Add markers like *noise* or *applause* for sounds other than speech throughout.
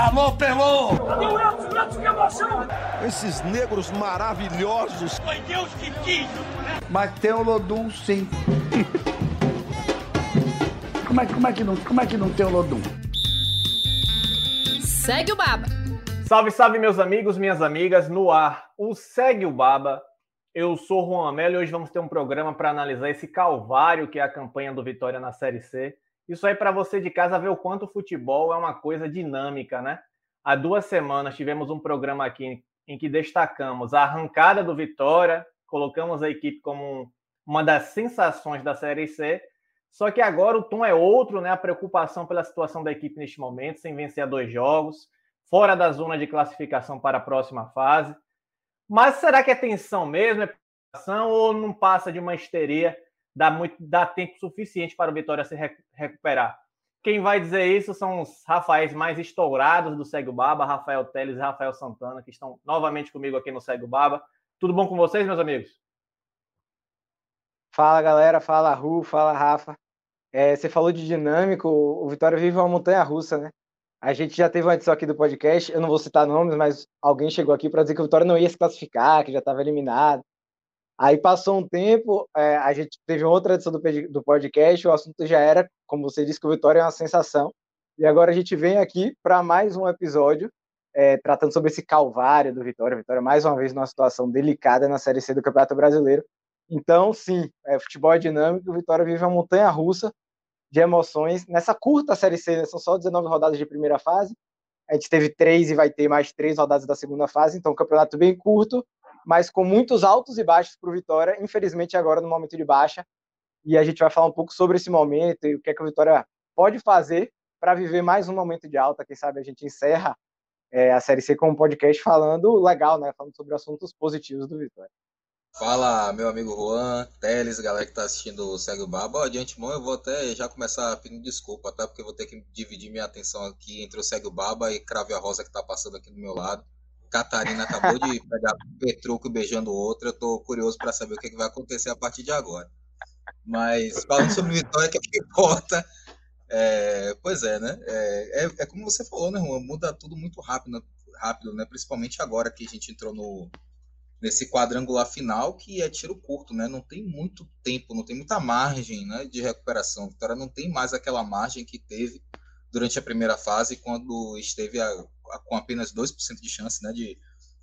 Alô, Pelô! Cadê o Edson? Edson, que emoção! Esses negros maravilhosos. Foi Deus que quis, né? Mas tem o Lodum, sim. como, é, como, é que não, como é que não tem o Lodum? Segue o Baba. Salve, salve, meus amigos, minhas amigas, no ar, o Segue o Baba. Eu sou Juan Amelo e hoje vamos ter um programa para analisar esse calvário que é a campanha do Vitória na Série C. Isso aí para você de casa ver o quanto o futebol é uma coisa dinâmica, né? Há duas semanas tivemos um programa aqui em que destacamos a arrancada do Vitória, colocamos a equipe como uma das sensações da Série C. Só que agora o tom é outro, né? A preocupação pela situação da equipe neste momento, sem vencer dois jogos, fora da zona de classificação para a próxima fase. Mas será que é tensão mesmo? É preocupação ou não passa de uma histeria? Dá, muito, dá tempo suficiente para o Vitória se recuperar. Quem vai dizer isso são os Rafaéis mais estourados do Segue Baba, Rafael Teles e Rafael Santana, que estão novamente comigo aqui no Segue Baba. Tudo bom com vocês, meus amigos? Fala, galera. Fala, Ru. Fala, Rafa. É, você falou de dinâmico. O Vitória vive uma montanha russa, né? A gente já teve uma edição aqui do podcast. Eu não vou citar nomes, mas alguém chegou aqui para dizer que o Vitória não ia se classificar, que já estava eliminado. Aí passou um tempo, é, a gente teve outra edição do, do podcast, o assunto já era, como você disse, que o Vitória é uma sensação. E agora a gente vem aqui para mais um episódio é, tratando sobre esse calvário do Vitória. Vitória, mais uma vez, numa situação delicada na Série C do Campeonato Brasileiro. Então, sim, é, futebol é dinâmico, o Vitória vive uma montanha russa de emoções. Nessa curta Série C, né, são só 19 rodadas de primeira fase, a gente teve três e vai ter mais três rodadas da segunda fase, então um campeonato bem curto, mas com muitos altos e baixos para o Vitória, infelizmente agora no momento de baixa. E a gente vai falar um pouco sobre esse momento e o que é que o Vitória pode fazer para viver mais um momento de alta. Quem sabe a gente encerra é, a Série C com um podcast falando legal, né? Falando sobre assuntos positivos do Vitória. Fala, meu amigo Juan, Teles, galera que está assistindo o Segue o Baba. De antemão, eu vou até já começar pedindo desculpa, tá? Porque eu vou ter que dividir minha atenção aqui entre o Segue o Baba e Crave a Rosa que está passando aqui do meu lado. Catarina acabou de pegar Petruco beijando outra. Eu tô curioso para saber o que, é que, vai acontecer a partir de agora. Mas falando sobre Vitória, que é o que importa. É, pois é, né? É, é, é, como você falou, né, Juan? Muda tudo muito rápido, rápido, né? Principalmente agora que a gente entrou no, nesse quadrangular final, que é tiro curto, né? Não tem muito tempo, não tem muita margem né, de recuperação. Vitória não tem mais aquela margem que teve durante a primeira fase, quando esteve a, com apenas 2% de chance né, de,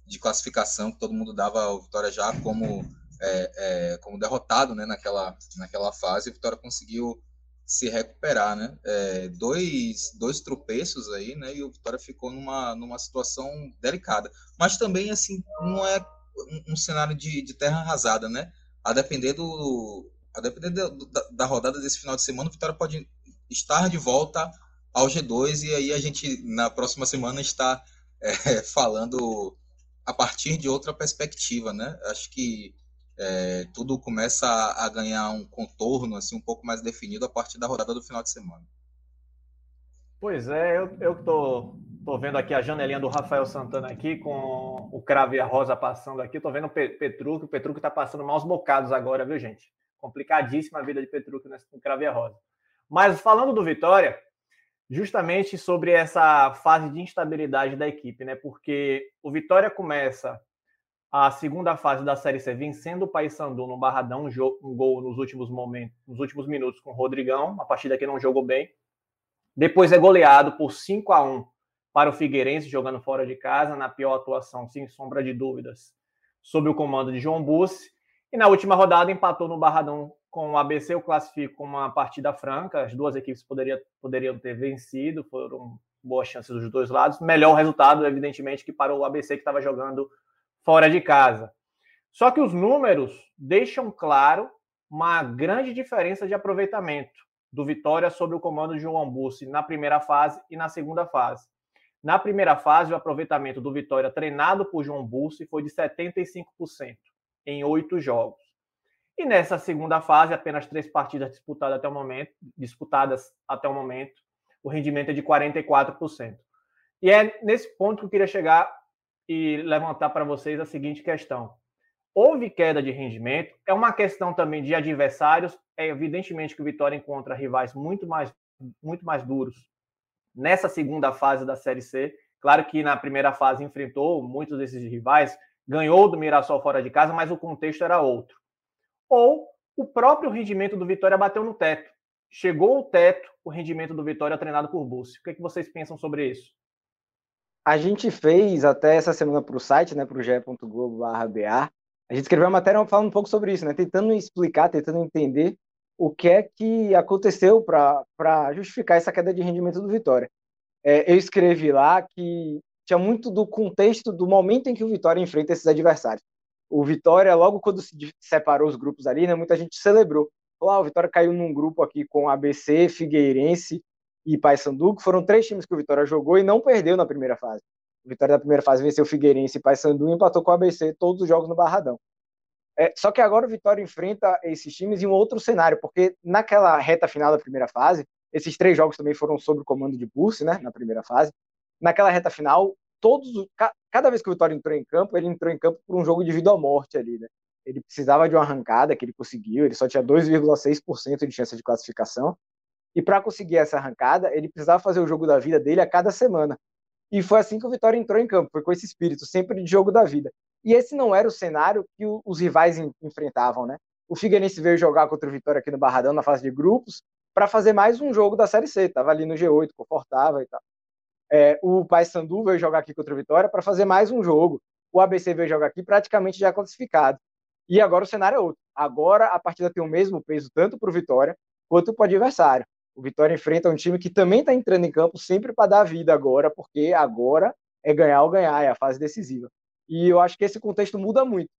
de classificação, que todo mundo dava o Vitória já como, é, é, como derrotado né, naquela, naquela fase, o Vitória conseguiu se recuperar, né? É, dois, dois tropeços aí, né? E o Vitória ficou numa, numa situação delicada. Mas também, assim, não é um, um cenário de, de terra arrasada, né? A depender do, a depender do, da, da, rodada desse final de semana, o Vitória pode estar de volta ao G2 e aí a gente na próxima semana está é, *laughs* falando a partir de outra perspectiva, né? Acho que é, tudo começa a, ganhar um contorno assim um pouco mais definido a partir da rodada do final de semana. Pois é, eu, eu tô, tô vendo aqui a janelinha do Rafael Santana aqui com o Cravo e a Rosa passando aqui. Tô vendo o Petruc, o Petruc tá passando maus bocados agora, viu, gente? Complicadíssima a vida de Petruc nesse com Cravo e a Rosa. Mas falando do Vitória, justamente sobre essa fase de instabilidade da equipe, né? Porque o Vitória começa a segunda fase da Série C vencendo o Paysandu no Barradão, um, gol nos últimos momentos, nos últimos minutos com o Rodrigão, uma partida que não jogou bem. Depois é goleado por 5 a 1 para o Figueirense jogando fora de casa, na pior atuação, sem sombra de dúvidas, sob o comando de João Bussi. E na última rodada empatou no Barradão com o ABC, eu classifico uma partida franca. As duas equipes poderia, poderiam ter vencido, foram boas chances dos dois lados. Melhor resultado, evidentemente, que para o ABC que estava jogando fora de casa. Só que os números deixam claro uma grande diferença de aproveitamento do Vitória sobre o comando de João Bussi na primeira fase e na segunda fase. Na primeira fase, o aproveitamento do Vitória treinado por João Bussi foi de 75% em oito jogos. E nessa segunda fase, apenas três partidas disputadas até o momento, disputadas até o momento, o rendimento é de 44%. E é nesse ponto que eu queria chegar e levantar para vocês a seguinte questão. Houve queda de rendimento, é uma questão também de adversários, é evidentemente que o Vitória encontra rivais muito mais, muito mais duros nessa segunda fase da Série C, Claro que na primeira fase enfrentou muitos desses rivais, ganhou do Mirassol fora de casa, mas o contexto era outro. Ou o próprio rendimento do Vitória bateu no teto. Chegou ao teto o rendimento do Vitória treinado por Bussi. O que, é que vocês pensam sobre isso? A gente fez até essa semana para o site, né, para o ge.globo.ba, a gente escreveu uma matéria falando um pouco sobre isso, né, tentando explicar, tentando entender o que é que aconteceu para justificar essa queda de rendimento do Vitória. É, eu escrevi lá que tinha muito do contexto do momento em que o Vitória enfrenta esses adversários. O Vitória, logo quando se separou os grupos ali, né, muita gente celebrou. Falou, ah, o Vitória caiu num grupo aqui com ABC, Figueirense e Paysandu, que foram três times que o Vitória jogou e não perdeu na primeira fase. O Vitória da primeira fase venceu Figueirense e Paysandu e empatou com o ABC todos os jogos no Barradão. É, só que agora o Vitória enfrenta esses times em um outro cenário, porque naquela reta final da primeira fase, esses três jogos também foram sob o comando de Pulse, né, na primeira fase. Naquela reta final, todos, cada vez que o Vitória entrou em campo, ele entrou em campo por um jogo de vida ou morte ali, né? Ele precisava de uma arrancada que ele conseguiu, ele só tinha 2,6% de chance de classificação. E para conseguir essa arrancada, ele precisava fazer o jogo da vida dele a cada semana. E foi assim que o Vitória entrou em campo, foi com esse espírito, sempre de jogo da vida. E esse não era o cenário que os rivais enfrentavam, né? O Figueirense veio jogar contra o Vitória aqui no Barradão na fase de grupos para fazer mais um jogo da Série C, tava ali no G8, confortável e tal. É, o Paysandu veio jogar aqui contra o Vitória para fazer mais um jogo. O ABC veio jogar aqui praticamente já classificado. E agora o cenário é outro. Agora a partida tem o mesmo peso tanto para o Vitória quanto para o adversário. O Vitória enfrenta um time que também está entrando em campo sempre para dar vida agora, porque agora é ganhar ou ganhar, é a fase decisiva. E eu acho que esse contexto muda muito.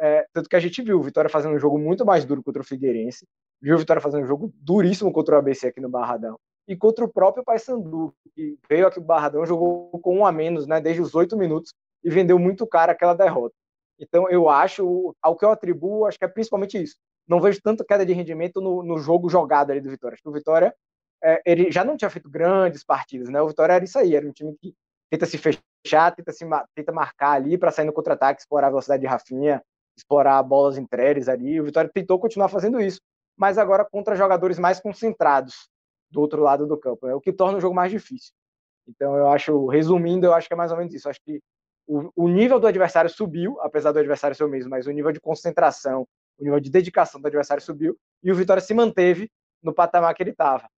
É, tanto que a gente viu o Vitória fazendo um jogo muito mais duro contra o Figueirense, viu o Vitória fazendo um jogo duríssimo contra o ABC aqui no Barradão, e contra o próprio Paysandu, que veio aqui no Barradão, jogou com um a menos, né, desde os oito minutos, e vendeu muito caro aquela derrota. Então, eu acho, ao que eu atribuo, acho que é principalmente isso. Não vejo tanta queda de rendimento no, no jogo jogado ali do Vitória. Acho que o Vitória, é, ele já não tinha feito grandes partidas, né? O Vitória era isso aí, era um time que tenta se fechar, tenta, se, tenta marcar ali para sair no contra-ataque, explorar a velocidade de Rafinha, explorar bolas entreres ali. O Vitória tentou continuar fazendo isso, mas agora contra jogadores mais concentrados do outro lado do campo, é né? o que torna o jogo mais difícil. Então, eu acho, resumindo, eu acho que é mais ou menos isso. Acho que o, o nível do adversário subiu, apesar do adversário ser o mesmo, mas o nível de concentração, o nível de dedicação do adversário subiu, e o Vitória se manteve no patamar que ele estava.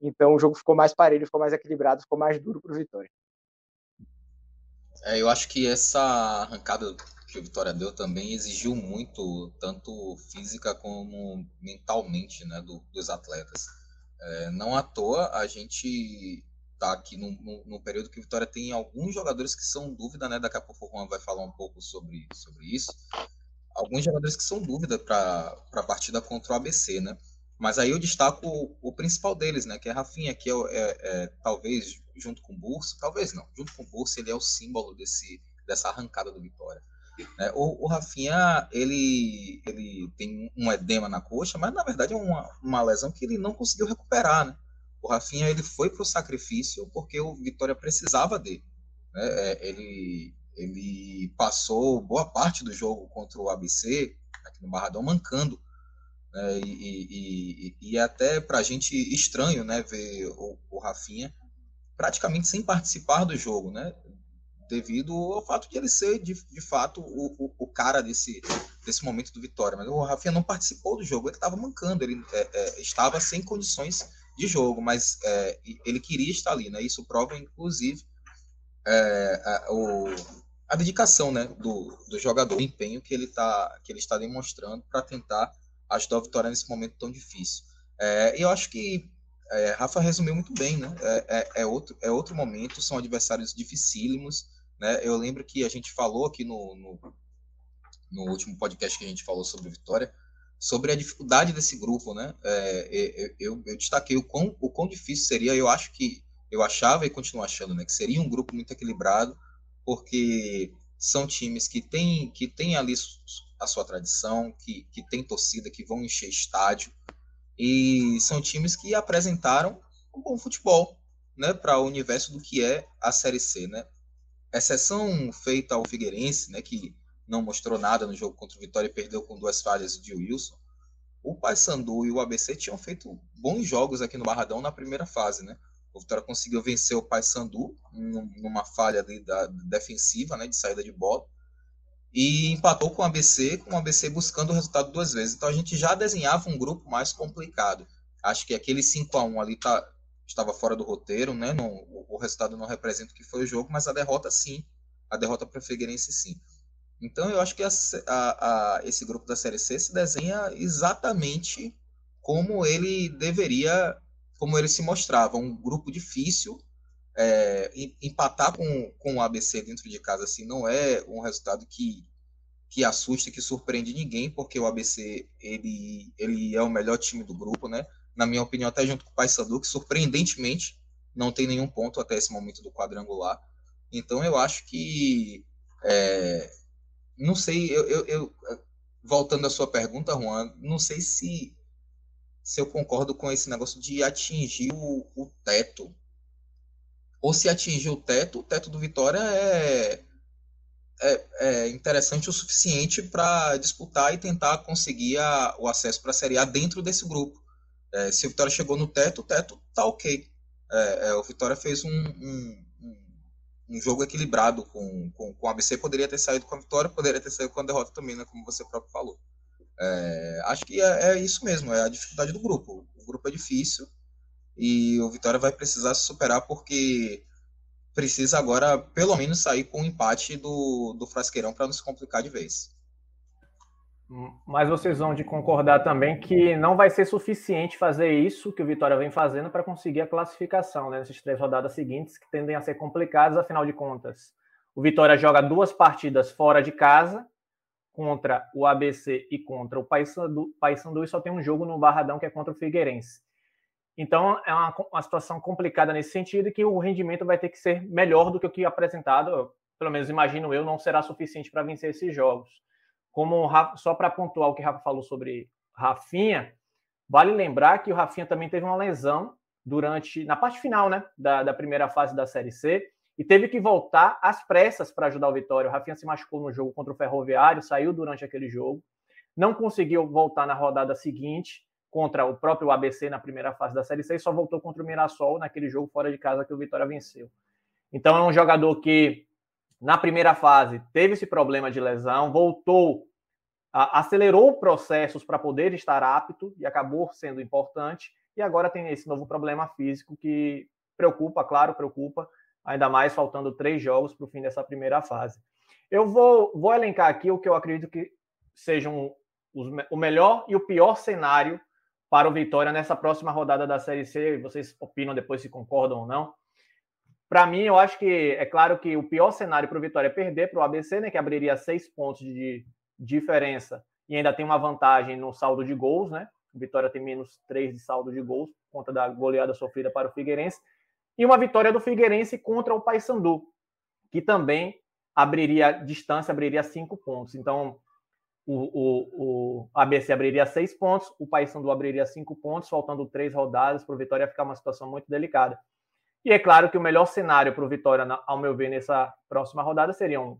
Então o jogo ficou mais parelho, ficou mais equilibrado, ficou mais duro para o Vitória. É, eu acho que essa arrancada que o Vitória deu também exigiu muito, tanto física como mentalmente, né, do, dos atletas. É, não à toa a gente tá aqui num, num, num, período que Vitória tem alguns jogadores que são dúvida, né? Daqui a pouco o Juan vai falar um pouco sobre, sobre isso. Alguns jogadores que são dúvida para a partida contra o ABC, né? Mas aí eu destaco o, o principal deles, né? Que é Rafinha, que é, é, é, talvez junto com o Bursa, talvez não, junto com o Bursa ele é o símbolo desse, dessa arrancada do Vitória. É, o, o Rafinha, ele, ele tem um edema na coxa, mas na verdade é uma, uma lesão que ele não conseguiu recuperar, né? O Rafinha ele foi para o sacrifício porque o Vitória precisava dele. Né? É, ele, ele passou boa parte do jogo contra o ABC, aqui no Barradão, mancando. Né? E, e, e, é até para a gente estranho né? ver o, o Rafinha praticamente sem participar do jogo, né? Devido ao fato de ele ser, de, de fato, o, o, o, cara desse, desse momento do Vitória. Mas o Rafinha não participou do jogo, ele estava mancando, ele é, é, estava sem condições de jogo, mas é, ele queria estar ali, né? Isso prova, inclusive, é, a, o, a dedicação, né, do, do jogador, o empenho que ele tá, que ele está demonstrando para tentar ajudar a vitória nesse momento tão difícil. É, e eu acho que é, Rafa resumiu muito bem, né? É, é, é, outro, é outro momento, são adversários dificílimos, né? Eu lembro que a gente falou aqui no, no, no último podcast que a gente falou sobre Vitória, sobre a dificuldade desse grupo, né? É, eu, eu, destaquei o quão, o quão difícil seria, eu acho que, eu achava e continuo achando, né? Que seria um grupo muito equilibrado, porque são times que têm que tem ali a sua tradição, que, que tem torcida, que vão encher estádio, e são times que apresentaram um bom futebol, né? Para o universo do que é a Série C, né? Exceção feita ao Figueirense, né? Que não mostrou nada no jogo contra o Vitória e perdeu com duas falhas de Wilson. O Paysandu e o ABC tinham feito bons jogos aqui no Barradão na primeira fase, né? O Vitória conseguiu vencer o Paysandu numa falha da, defensiva, né, de saída de bola, e empatou com o ABC, com o ABC buscando o resultado duas vezes. Então a gente já desenhava um grupo mais complicado. Acho que aquele 5 a 1 ali tá, estava fora do roteiro, né? Não, o, o, resultado não representa o que foi o jogo, mas a derrota sim, a derrota para o Figueirense sim. Então eu acho que a, a, a, esse grupo da Série C se desenha exatamente como ele deveria, como ele se mostrava, um grupo difícil. É, empatar com, com o ABC dentro de casa assim não é um resultado que, que assusta, que surpreende ninguém, porque o ABC ele, ele é o melhor time do grupo, né? Na minha opinião, até junto com o Paysandu, que surpreendentemente não tem nenhum ponto até esse momento do quadrangular. Então eu acho que é, não sei, eu, eu, eu, voltando à sua pergunta, Juan, não sei se, se eu concordo com esse negócio de atingir o, o teto. Ou se atingir o teto, o teto do Vitória é, é, é interessante o suficiente para disputar e tentar conseguir a, o acesso para a Série A dentro desse grupo. É, se o Vitória chegou no teto, o teto tá ok. É, é o Vitória fez um, um um jogo equilibrado com, com, com o ABC, poderia ter saído com a vitória, poderia ter saído com a derrota também, né, como você próprio falou. É, acho que é, é, isso mesmo, é a dificuldade do grupo. O grupo é difícil e o Vitória vai precisar se superar porque precisa agora, pelo menos, sair com o um empate do, do Frasqueirão para não se complicar de vez. Mas vocês vão de concordar também que não vai ser suficiente fazer isso que o Vitória vem fazendo para conseguir a classificação né, nessas três rodadas seguintes, que tendem a ser complicadas, afinal de contas. O Vitória joga duas partidas fora de casa, contra o ABC e contra o Paysandu, Paysandu e só tem um jogo no Barradão que é contra o Figueirense. Então é uma, uma situação complicada nesse sentido que o rendimento vai ter que ser melhor do que o que apresentado, pelo menos imagino eu, não será suficiente para vencer esses jogos. Como só para pontuar o que o Rafa falou sobre Rafinha, vale lembrar que o Rafinha também teve uma lesão durante na parte final, né, da, da primeira fase da Série C e teve que voltar às pressas para ajudar o Vitória. O Rafinha se machucou no jogo contra o Ferroviário, saiu durante aquele jogo, não conseguiu voltar na rodada seguinte contra o próprio ABC na primeira fase da Série C e só voltou contra o Mirassol naquele jogo fora de casa que o Vitória venceu. Então é um jogador que na primeira fase teve esse problema de lesão, voltou, acelerou processos para poder estar apto e acabou sendo importante. E agora tem esse novo problema físico que preocupa, claro, preocupa, ainda mais faltando três jogos para o fim dessa primeira fase. Eu vou, vou elencar aqui o que eu acredito que sejam os, o melhor e o pior cenário para o Vitória nessa próxima rodada da Série C. Vocês opinam depois se concordam ou não. Para mim, eu acho que é claro que o pior cenário para o Vitória é perder para o ABC, né, que abriria seis pontos de diferença e ainda tem uma vantagem no saldo de gols, né? Vitória tem menos três de saldo de gols por conta da goleada sofrida para o Figueirense e uma vitória do Figueirense contra o Paysandu, que também abriria distância, abriria cinco pontos. Então, o, o, o ABC abriria seis pontos, o Paysandu abriria cinco pontos, faltando três rodadas para o Vitória ficar uma situação muito delicada. E é claro que o melhor cenário para o Vitória, ao meu ver, nessa próxima rodada seriam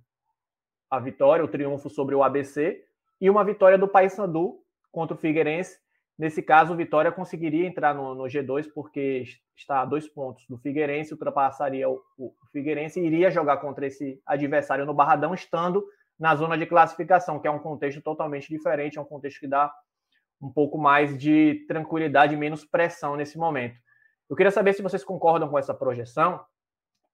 a vitória, o triunfo sobre o ABC e uma vitória do Paysandu contra o Figueirense. Nesse caso, o Vitória conseguiria entrar no, no G2 porque está a dois pontos do Figueirense, ultrapassaria o, o Figueirense e iria jogar contra esse adversário no Barradão, estando na zona de classificação, que é um contexto totalmente diferente, é um contexto que dá um pouco mais de tranquilidade, menos pressão nesse momento. Eu queria saber se vocês concordam com essa projeção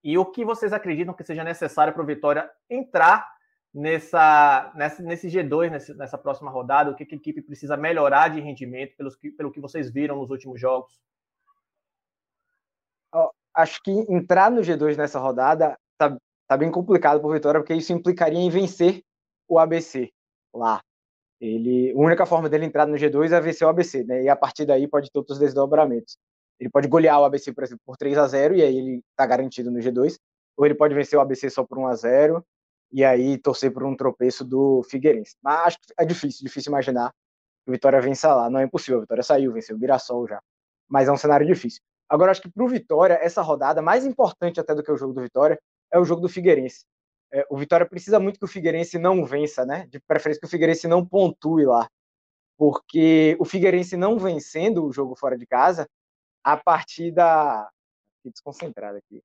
e o que vocês acreditam que seja necessário para o Vitória entrar nessa, nessa, nesse G2, nessa, nessa próxima rodada, o que, que a equipe precisa melhorar de rendimento pelos pelo que vocês viram nos últimos jogos? Acho que entrar no G2 nessa rodada tá, tá bem complicado para o Vitória, porque isso implicaria em vencer o ABC lá. Ele, a única forma dele entrar no G2 é vencer o ABC, né? E a partir daí pode ter outros desdobramentos. Ele pode golear o ABC, por exemplo, por 3 a 0 e aí ele está garantido no G2. Ou ele pode vencer o ABC só por 1 a 0 e aí torcer por um tropeço do Figueirense. Mas acho que é difícil, difícil imaginar que o Vitória vença lá. Não é impossível, a Vitória saiu, venceu o Mirassol já. Mas é um cenário difícil. Agora, acho que para o Vitória, essa rodada, mais importante até do que o jogo do Vitória, é o jogo do Figueirense. É, o Vitória precisa muito que o Figueirense não vença, né? De preferência que o Figueirense não pontue lá. Porque o Figueirense não vencendo o jogo fora de casa, a partida fiquei desconcentrado aqui.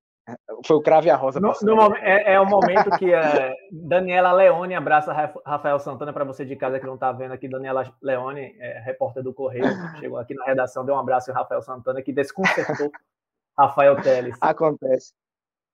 Foi o crave a rosa. No, no momento, é, é, o momento que é, Daniela Leone abraça Rafael Santana para você de casa que não está vendo aqui. Daniela Leone, é, repórter do Correio, *laughs* chegou aqui na redação, deu um abraço ao Rafael Santana que desconcertou *laughs* Rafael Teles. Acontece.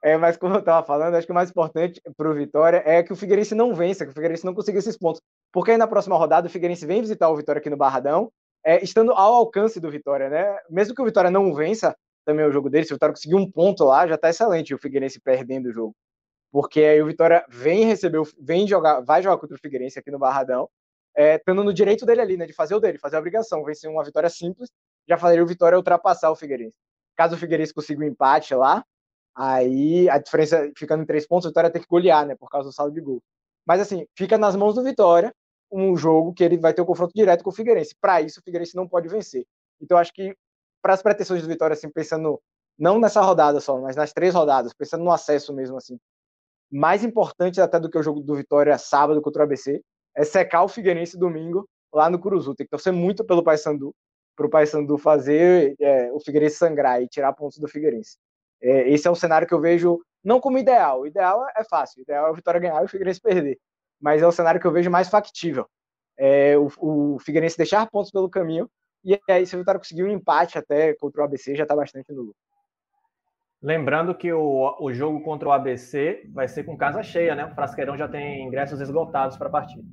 É, mas como eu estava falando, acho que o mais importante para o Vitória é que o Figueirense não vença, que o Figueirense não consiga esses pontos. Porque aí na próxima rodada o Figueirense vem visitar o Vitória aqui no Barradão, é, estando ao alcance do Vitória, né? Mesmo que o Vitória não vença também o jogo dele, se o Vitória conseguir um ponto lá, já está excelente o Figueirense perdendo o jogo. Porque aí o Vitória vem receber, vem jogar, vai jogar contra o Figueirense aqui no Barradão, é, estando no direito dele ali, né? De fazer o dele, fazer a obrigação, vencer uma vitória simples, já faria o Vitória ultrapassar o Figueirense. Caso o Figueirense consiga um empate lá, aí a diferença ficando em três pontos, o Vitória tem que golear, né? Por causa do saldo de gol. Mas assim, fica nas mãos do Vitória um jogo que ele vai ter um confronto direto com o Figueirense. Para isso, o Figueirense não pode vencer. Então, acho que para as pretensões do Vitória, assim, pensando não nessa rodada só, mas nas três rodadas, pensando no acesso mesmo, assim, mais importante até do que o jogo do Vitória sábado contra o ABC é secar o Figueirense domingo lá no Curuzu. Tem que torcer muito pelo Paysandu, para o Paysandu fazer é, o Figueirense sangrar e tirar pontos do Figueirense. É, esse é um cenário que eu vejo não como ideal. O ideal é fácil. O ideal é o Vitória ganhar e o Figueirense perder mas é o cenário que eu vejo mais factível. É, o, o Figueirense deixar pontos pelo caminho, e aí se o Vitória conseguir um empate até contra o ABC, já está bastante no lucro. Lembrando que o, o jogo contra o ABC vai ser com casa cheia, né? O Frasqueirão já tem ingressos esgotados para a partida.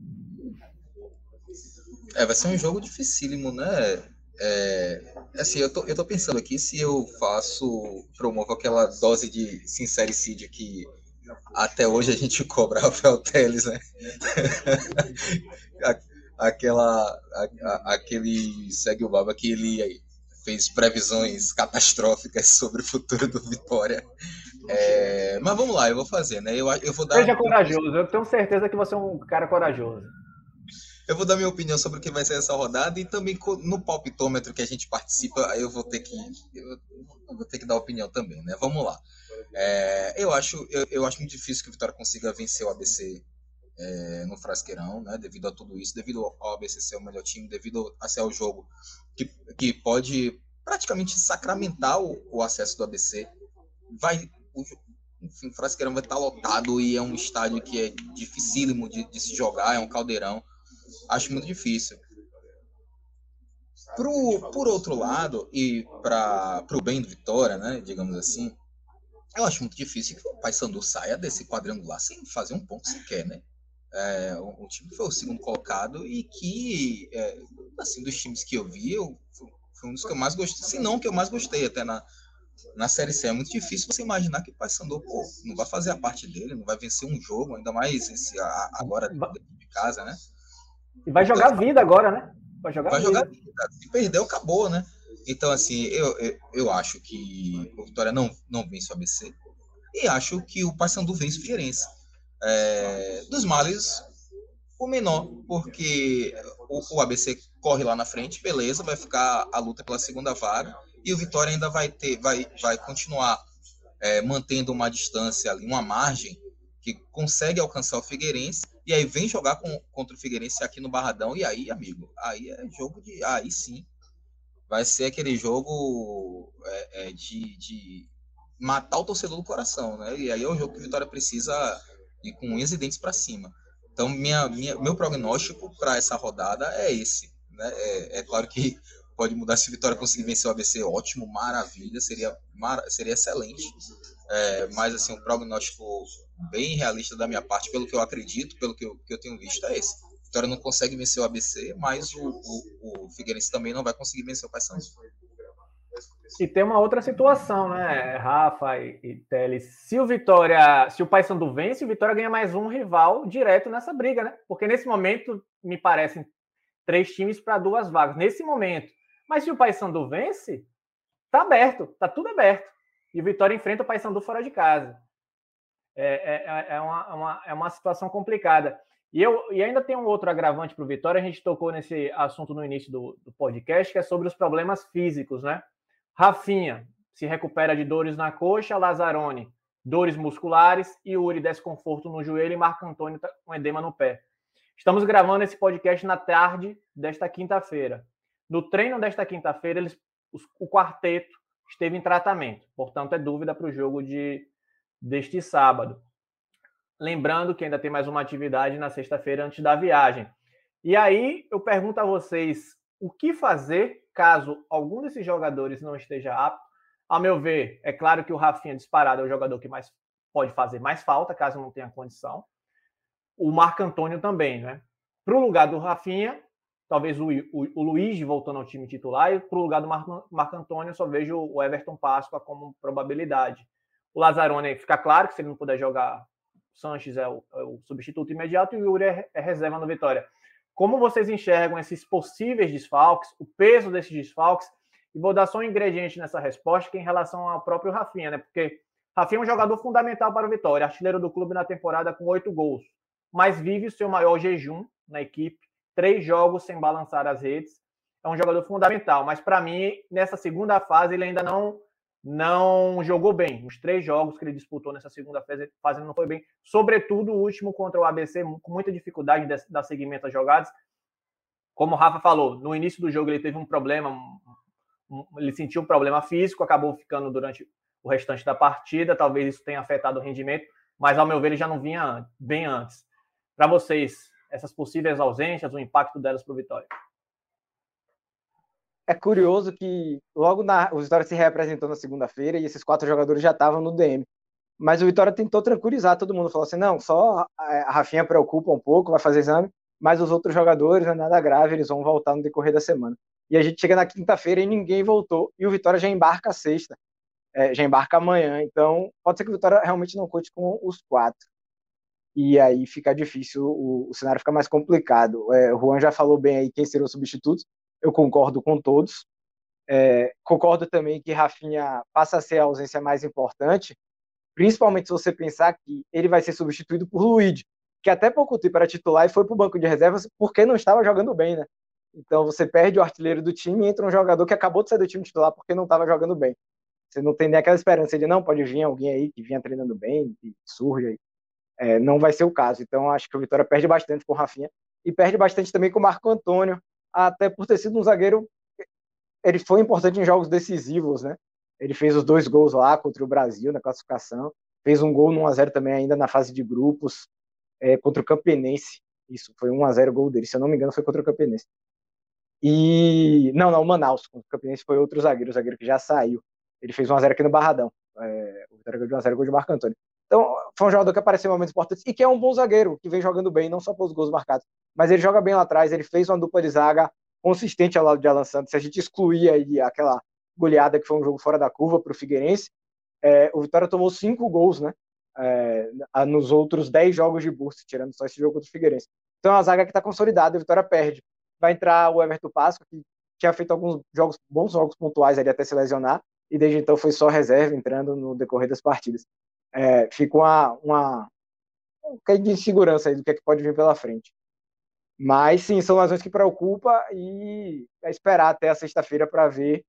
É, vai ser um jogo dificílimo, né? É, assim, eu tô, eu tô pensando aqui se eu faço, promovo aquela dose de sincericídio que até hoje a gente *laughs* cobra Rafael Teles, né? *laughs* Aquela, a, a, aquele segue o baba que ele fez previsões catastróficas sobre o futuro do Vitória. É, mas vamos lá, eu vou fazer, né? Eu, eu vou dar. Seja corajoso, eu tenho certeza que você é um cara corajoso. Eu vou dar minha opinião sobre o que vai ser essa rodada e também no palpitômetro que a gente participa, eu vou ter que eu vou ter que dar opinião também, né? Vamos lá. É, eu, acho, eu, eu, acho muito difícil que o Vitória consiga vencer o ABC é, no Frasqueirão, né, devido a tudo isso, devido ao ABC ser o melhor time, devido a ser o jogo que, que pode praticamente sacramentar o, o acesso do ABC. Vai, o, enfim, o Frasqueirão vai estar lotado e é um estádio que é dificílimo de, de se jogar, é um caldeirão. Acho muito difícil. Pro, por outro lado, e para o bem do Vitória, né, digamos assim, eu acho muito difícil que o Paysandu saia desse quadrangular sem fazer um ponto sequer, né? É, o, o, time foi o segundo colocado e que, é, assim, dos times que eu vi, eu, foi um dos que eu mais gostei, se não que eu mais gostei até na, na Série C. É muito difícil você imaginar que o Paysandu pô, não vai fazer a parte dele, não vai vencer um jogo, ainda mais esse, a, agora de casa, né? E vai jogar então, vida agora, né? Vai jogar vai vida. Jogar vida. Se perdeu, acabou, né? Então, assim, eu, eu, eu, acho que o Vitória não, não vence o ABC e acho que o Paysandu vence o Figueirense. É, dos males, o menor, porque o, o, ABC corre lá na frente, beleza, vai ficar a luta pela segunda vaga e o Vitória ainda vai ter, vai, vai continuar é, mantendo uma distância ali, uma margem que consegue alcançar o Figueirense e aí vem jogar com, contra o Figueirense aqui no Barradão e aí, amigo, aí é jogo de, aí sim, vai ser aquele jogo é, é, de, de, matar o torcedor do coração, né? E aí é um jogo que o Vitória precisa ir com unhas e dentes para cima. Então, minha, minha, meu prognóstico para essa rodada é esse. Né? É, é, claro que pode mudar se Vitória conseguir vencer o ABC, ótimo, maravilha, seria, mar, seria excelente. É, mas, assim, um prognóstico bem realista da minha parte, pelo que eu acredito, pelo que eu, que eu tenho visto, é esse. Vitória não consegue vencer o ABC, mas o, o, o Figueirense também não vai conseguir vencer o Paysandu. E tem uma outra situação, né, Rafa e, e Teles? Se o Vitória, se o Paysandu vence, o Vitória ganha mais um rival direto nessa briga, né? Porque nesse momento me parecem três times para duas vagas. Nesse momento. Mas se o Paysandu vence, tá aberto, tá tudo aberto. E o Vitória enfrenta o Paysandu fora de casa. É, é, é, uma, uma, é uma situação complicada. E, eu, e ainda tem um outro agravante para o Vitória, a gente tocou nesse assunto no início do, do, podcast, que é sobre os problemas físicos, né? Rafinha se recupera de dores na coxa, Lazzaroni, dores musculares, Yuri, desconforto no joelho e Marco Antônio tá com edema no pé. Estamos gravando esse podcast na tarde desta quinta-feira. No treino desta quinta-feira, eles, o quarteto esteve em tratamento. Portanto, é dúvida para o jogo de, deste sábado. Lembrando que ainda tem mais uma atividade na sexta-feira antes da viagem. E aí eu pergunto a vocês o que fazer caso algum desses jogadores não esteja apto. Ao meu ver, é claro que o Rafinha disparado é o jogador que mais pode fazer mais falta, caso não tenha condição. O Marco Antônio também, né? Para o lugar do Rafinha, talvez o, o, o Luiz voltando ao time titular, e para o lugar do Marco, Marco Antônio, só vejo o Everton Páscoa como probabilidade. O Lazzaroni fica claro que se ele não puder jogar, o Sanches é o, é o substituto imediato e o Yuri é, é reserva no Vitória. Como vocês enxergam esses possíveis desfalques, o peso desses desfalques? E vou dar só um ingrediente nessa resposta, que é em relação ao próprio Rafinha, né? Porque Rafinha é um jogador fundamental para o Vitória, artilheiro do clube na temporada com oito gols, mas vive o seu maior jejum na equipe, três jogos sem balançar as redes. É um jogador fundamental, mas para mim, nessa segunda fase, ele ainda não não jogou bem. Os três jogos que ele disputou nessa segunda fase não foi bem. Sobretudo o último contra o ABC, com muita dificuldade de dar seguimento às jogadas. Como o Rafa falou, no início do jogo ele teve um problema, ele sentiu um problema físico, acabou ficando durante o restante da partida. Talvez isso tenha afetado o rendimento, mas ao meu ver ele já não vinha bem antes. Para vocês, essas possíveis ausências, o impacto delas para o Vitória? É curioso que logo na, o Vitória se reapresentou na segunda-feira e esses quatro jogadores já estavam no DM. Mas o Vitória tentou tranquilizar todo mundo, falou assim: não, só a Rafinha preocupa um pouco, vai fazer exame, mas os outros jogadores não é nada grave, eles vão voltar no decorrer da semana. E a gente chega na quinta-feira e ninguém voltou, e o Vitória já embarca sexta, é, já embarca amanhã. Então, pode ser que o Vitória realmente não conte com os quatro. E aí fica difícil, o, o cenário fica mais complicado. É, o Juan já falou bem aí quem seriam os substitutos eu concordo com todos. É, concordo também que Rafinha passa a ser a ausência mais importante, principalmente se você pensar que ele vai ser substituído por Luiz, que até pouco tempo era titular e foi para o banco de reservas porque não estava jogando bem, né? Então você perde o artilheiro do time e entra um jogador que acabou de sair do time titular porque não estava jogando bem. Você não tem nem aquela esperança de não, pode vir alguém aí que vinha treinando bem, que surge aí. É, não vai ser o caso. Então acho que o Vitória perde bastante com o Rafinha e perde bastante também com o Marco Antônio, até por ter sido um zagueiro. Ele foi importante em jogos decisivos, né? Ele fez os dois gols lá contra o Brasil na classificação, fez um gol no 1x0 também ainda na fase de grupos é, contra o Campinense. Isso, foi 1x0 gol dele, se eu não me engano, foi contra o Campinense. E. Não, não, o Manaus. Contra o Campinense foi outro zagueiro, o zagueiro que já saiu. Ele fez 1x0 aqui no Barradão. É, o Vitória de 1x0 gol de Marco Antônio. Então, foi um jogador que apareceu em momentos importantes e que é um bom zagueiro, que vem jogando bem, não só pelos gols marcados, mas ele joga bem lá atrás, ele fez uma dupla de zaga consistente ao lado de Alan Santos. Se a gente excluir aí aquela goleada que foi um jogo fora da curva para o Figueirense, é, o Vitória tomou cinco gols, né? É, nos outros dez jogos de Bursa, tirando só esse jogo contra o Figueirense. Então é uma zaga que está consolidada, a Vitória perde. Vai entrar o Everton Páscoa, que tinha feito alguns jogos, bons jogos pontuais ali até se lesionar, e desde então foi só reserva entrando no decorrer das partidas. É, fica uma, uma um de insegurança aí do que, é que pode vir pela frente. Mas sim, são lesões que preocupam e é esperar até a sexta-feira para ver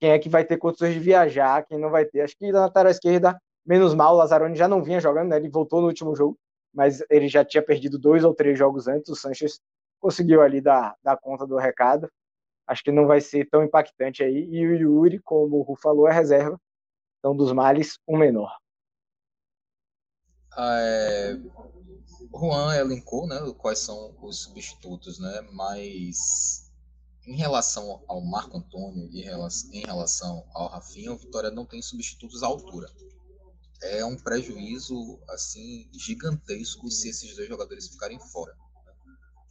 quem é que vai ter condições de viajar, quem não vai ter. Acho que na lateral esquerda, menos mal, o Lazzaroni já não vinha jogando, né? ele voltou no último jogo, mas ele já tinha perdido dois ou três jogos antes. O Sanches conseguiu ali dar, dar conta do recado. Acho que não vai ser tão impactante aí. E o Yuri, como o Ru falou, é reserva. Então, dos males, um menor. Ah, é, Juan elencou né, quais são os substitutos, né, mas em relação ao Marco Antônio e em relação ao Rafinha, o Vitória não tem substitutos à altura. É um prejuízo assim gigantesco se esses dois jogadores ficarem fora.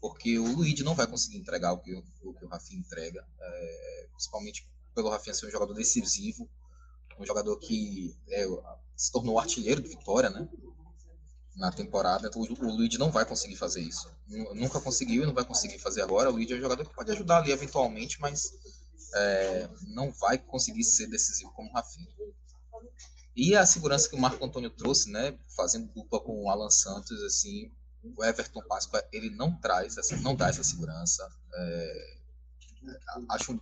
Porque o Luigi não vai conseguir entregar o que o, que o Rafinha entrega, é, principalmente pelo Rafinha ser um jogador decisivo, um jogador que é, se tornou artilheiro do Vitória, né? Na temporada. Então, o Luigi não vai conseguir fazer isso. Nunca conseguiu e não vai conseguir fazer agora. O Luigi é um jogador que pode ajudar ali eventualmente, mas é, não vai conseguir ser decisivo como o Rafinha. E a segurança que o Marco Antônio trouxe, né, fazendo dupla com o Alan Santos, assim, o Everton Páscoa, ele não traz, assim, não dá essa segurança. É, acho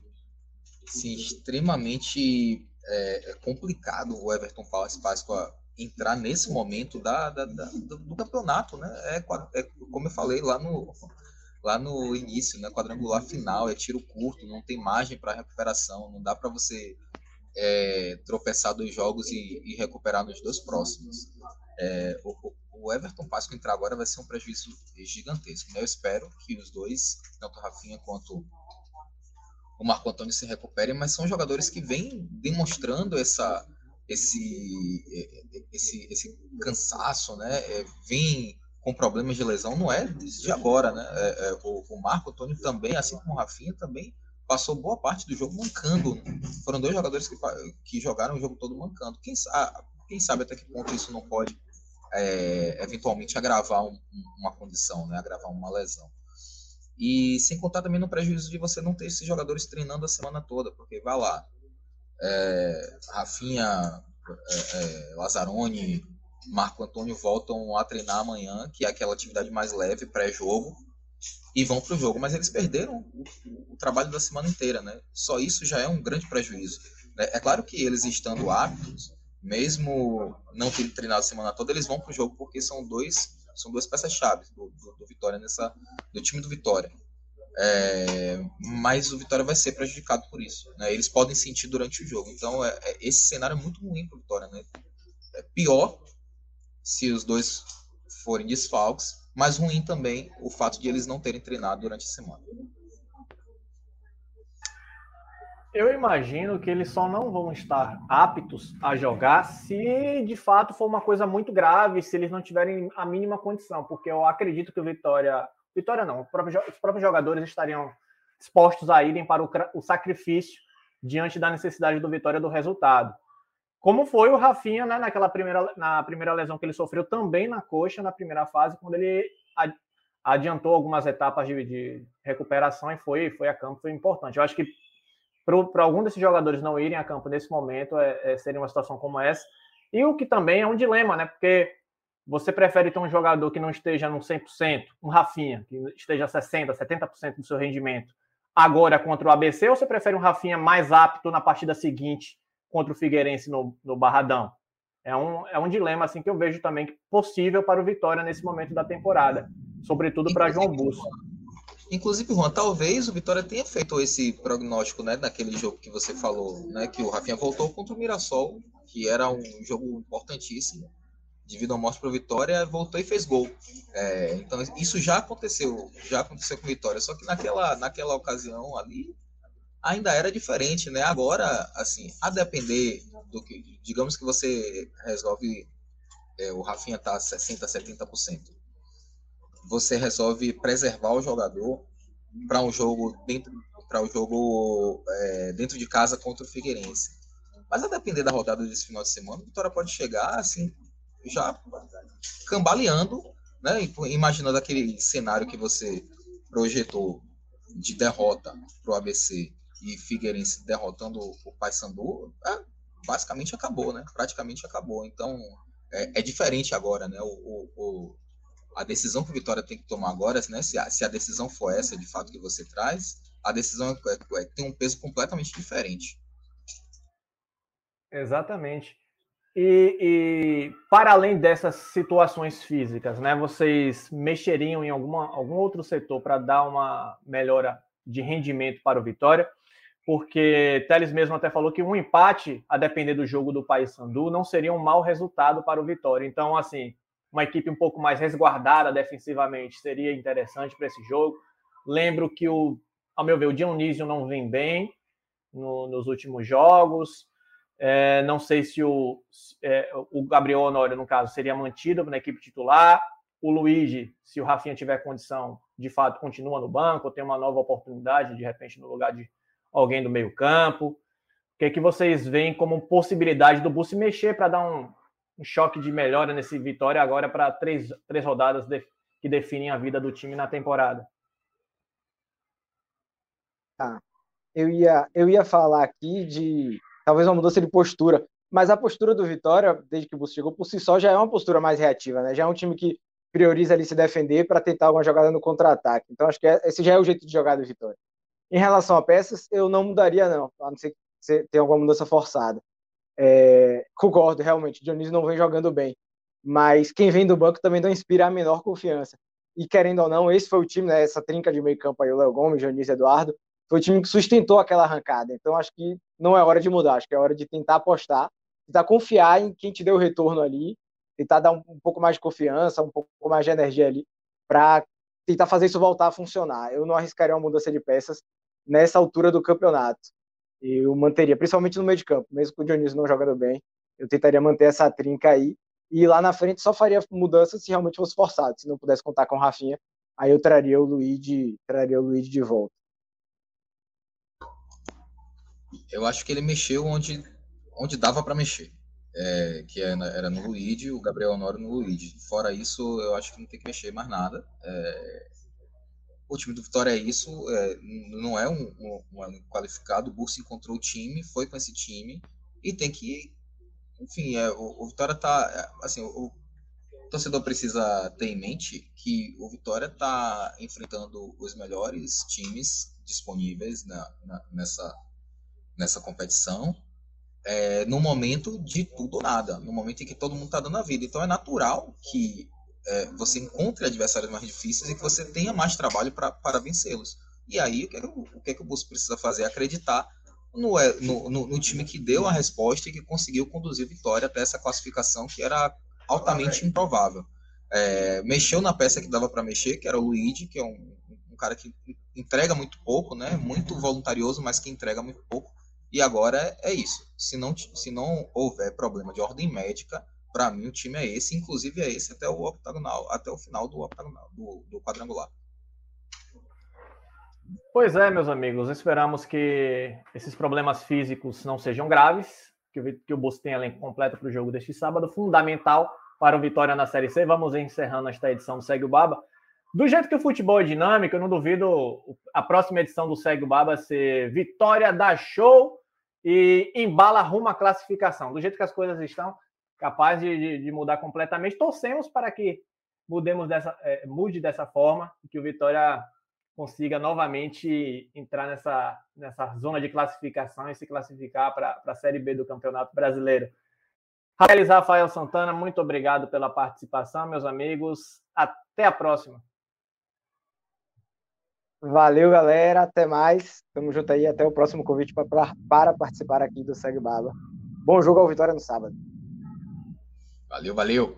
assim, extremamente é, complicado o Everton Páscoa entrar nesse momento da, da, da do, do, campeonato, né? É, é, como eu falei lá no, lá no início, né? Quadrangular final, é tiro curto, não tem margem para recuperação, não dá para você é, tropeçar dois jogos e, e, recuperar nos dois próximos. É, o, o, Everton Pasco entrar agora vai ser um prejuízo gigantesco. Né? Eu espero que os dois, tanto o Rafinha quanto o Marco Antônio, se recuperem, mas são jogadores que vêm demonstrando essa, esse, esse, esse cansaço, né? É, vem com problemas de lesão, não é de agora, né? É, é, o, o, Marco Antônio também, assim como o Rafinha, também passou boa parte do jogo mancando. Foram dois jogadores que, que jogaram o jogo todo mancando. Quem, sabe, quem sabe até que ponto isso não pode é, eventualmente agravar um, uma condição, né? agravar uma lesão. E sem contar também no prejuízo de você não ter esses jogadores treinando a semana toda, porque vai lá, é, Rafinha, é, é, Lazzaroni, Marco Antônio voltam a treinar amanhã, que é aquela atividade mais leve, pré-jogo, e vão para o jogo. Mas eles perderam o, o, trabalho da semana inteira, né? Só isso já é um grande prejuízo. Né? É claro que eles estando aptos, mesmo não terem treinado a semana toda, eles vão para o jogo porque são dois são duas peças-chave do, do, do, Vitória nessa do time do Vitória. É, mas o Vitória vai ser prejudicado por isso. Né? Eles podem sentir durante o jogo. Então, é, é, esse cenário é muito ruim para o Vitória. Né? É pior se os dois forem desfalques, mas ruim também o fato de eles não terem treinado durante a semana. Eu imagino que eles só não vão estar aptos a jogar se de fato for uma coisa muito grave, se eles não tiverem a mínima condição, porque eu acredito que o Vitória Vitória não, os próprios jogadores estariam dispostos a irem para o, o sacrifício diante da necessidade do Vitória do resultado. Como foi o Rafinha né, naquela primeira, na primeira lesão que ele sofreu também na coxa, na primeira fase, quando ele adiantou algumas etapas de, de recuperação e foi, foi a campo, foi importante. Eu acho que para algum desses jogadores não irem a campo nesse momento é, é, seria uma situação como essa. E o que também é um dilema, né? Porque você prefere ter um jogador que não esteja no 100%, um Rafinha, que esteja 60%, 70% do seu rendimento, agora contra o ABC, ou você prefere um Rafinha mais apto na partida seguinte contra o Figueirense no, no Barradão? É um, é um dilema assim que eu vejo também possível para o Vitória nesse momento da temporada, sobretudo para João Busso. Inclusive, Juan, talvez o Vitória tenha feito esse prognóstico, né, naquele jogo que você falou, né, que o Rafinha voltou contra o Mirassol, que era um jogo importantíssimo devido ao morte para Vitória, voltou e fez gol. É, então isso já aconteceu, já aconteceu com Vitória, só que naquela, naquela ocasião ali ainda era diferente, né? Agora, assim, a depender do que, digamos que você resolve, é, o Rafinha tá 60, 70%, você resolve preservar o jogador para um jogo dentro para o um jogo é, dentro de casa contra o Figueirense. Mas a depender da rodada desse final de semana, o Vitória pode chegar assim já cambaleando, né? Imaginando aquele cenário que você projetou de derrota para o ABC e Figueirense derrotando o Paysandu, é, basicamente acabou, né? Praticamente acabou. Então é, é diferente agora, né? O, o, o, a decisão que o Vitória tem que tomar agora, né? Se a, se a decisão for essa de fato que você traz, a decisão é, é, tem um peso completamente diferente. Exatamente. E, e, para além dessas situações físicas, né, vocês mexeriam em alguma, algum outro setor para dar uma melhora de rendimento para o Vitória? Porque Teles mesmo até falou que um empate, a depender do jogo do Paysandu, não seria um mau resultado para o Vitória. Então, assim, uma equipe um pouco mais resguardada defensivamente seria interessante para esse jogo. Lembro que, o, ao meu ver, o Dionísio não vem bem no, nos últimos jogos. É, não sei se o, é, o Gabriel Honório, no caso, seria mantido na equipe titular. O Luigi, se o Rafinha tiver condição, de fato, continua no banco, tem uma nova oportunidade, de repente, no lugar de alguém do meio-campo. O que, é que vocês veem como possibilidade do Bussi mexer para dar um, um, choque de melhora nesse Vitória agora para três, três rodadas de, que definem a vida do time na temporada? Tá. Eu ia, eu ia falar aqui de talvez uma mudança de postura. Mas a postura do Vitória, desde que o Bus chegou, por si só já é uma postura mais reativa, né? Já é um time que prioriza ali se defender para tentar alguma jogada no contra-ataque. Então acho que é, esse já é o jeito de jogar do Vitória. Em relação a peças, eu não mudaria, não, a não ser que tenha alguma mudança forçada. É, concordo, realmente, o Dionísio não vem jogando bem. Mas quem vem do banco também não inspira a menor confiança. E querendo ou não, esse foi o time, né, essa trinca de meio campo aí, o Léo Gomes, Dionísio Eduardo, foi o time que sustentou aquela arrancada. Então acho que não é hora de mudar, acho que é hora de tentar apostar, tentar confiar em quem te deu o retorno ali, tentar dar um, um pouco mais de confiança, um pouco mais de energia ali, para tentar fazer isso voltar a funcionar. Eu não arriscaria uma mudança de peças nessa altura do campeonato. Eu manteria, principalmente no meio de campo, mesmo com o Dionísio não jogando bem, eu tentaria manter essa trinca aí. E lá na frente só faria mudança se realmente fosse forçado. Se não pudesse contar com o Rafinha, aí eu traria o Luigi, traria o Luigi de volta. Eu acho que ele mexeu onde, onde dava para mexer. É, que era no Luigi, o Gabriel Honório no Luigi. Fora isso, eu acho que não tem que mexer mais nada. É, o time do Vitória é isso, é, não é um, um, um, qualificado. O Bursa encontrou o time, foi com esse time e tem que. Enfim, é, o, o, Vitória tá. É, assim, o, o, torcedor precisa ter em mente que o Vitória tá enfrentando os melhores times disponíveis na, na nessa nessa competição é, no momento de tudo ou nada, no momento em que todo mundo está dando a vida. Então é natural que é, você encontre adversários mais difíceis e que você tenha mais trabalho pra, para vencê-los. E aí o que, é que, o que, é que o Busco precisa fazer? Acreditar no, é, no, no, no, time que deu a resposta e que conseguiu conduzir a vitória até essa classificação que era altamente improvável. É, mexeu na peça que dava para mexer, que era o Luigi, que é um, um cara que entrega muito pouco, né? Muito voluntarioso, mas que entrega muito pouco. E agora é isso. Se não, se não houver problema de ordem médica, para mim o time é esse, inclusive é esse até o octagonal, até o final do octagonal, do, do quadrangular. Pois é, meus amigos, esperamos que esses problemas físicos não sejam graves, que o, que o Bus tenha elenco completo para o jogo deste sábado, fundamental para o Vitória na Série C. Vamos encerrando esta edição do Segue o Baba. Do jeito que o futebol é dinâmico, eu não duvido a próxima edição do Segue o Baba ser vitória da show e embala rumo à classificação. Do jeito que as coisas estão, capaz de, de, de mudar completamente. Torcemos para que mudemos dessa, é, mude dessa forma e que o Vitória consiga novamente entrar nessa, nessa zona de classificação e se classificar para a Série B do Campeonato Brasileiro. Rafael Santana, muito obrigado pela participação, meus amigos. Até a próxima. Valeu, galera. Até mais. Tamo junto aí. Até o próximo convite pra, pra, para participar aqui do Segue Baba. Bom jogo ao Vitória no sábado. Valeu, valeu.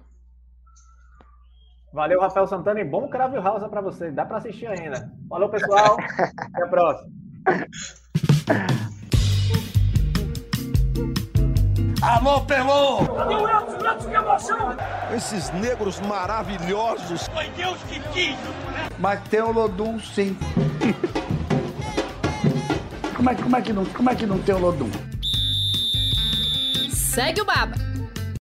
Valeu, Rafael Santana, e bom Crave House para você. Dá para assistir ainda. Falou, pessoal. *laughs* Até a próxima. *laughs* Alô, Pelô! Cadê o Elton? Elton, que emoção! Esses negros maravilhosos! Foi Deus que quis, né? Mas tem o Lodum, sim. como, é, como, é que não, como é que não tem o Lodum? Segue o Baba!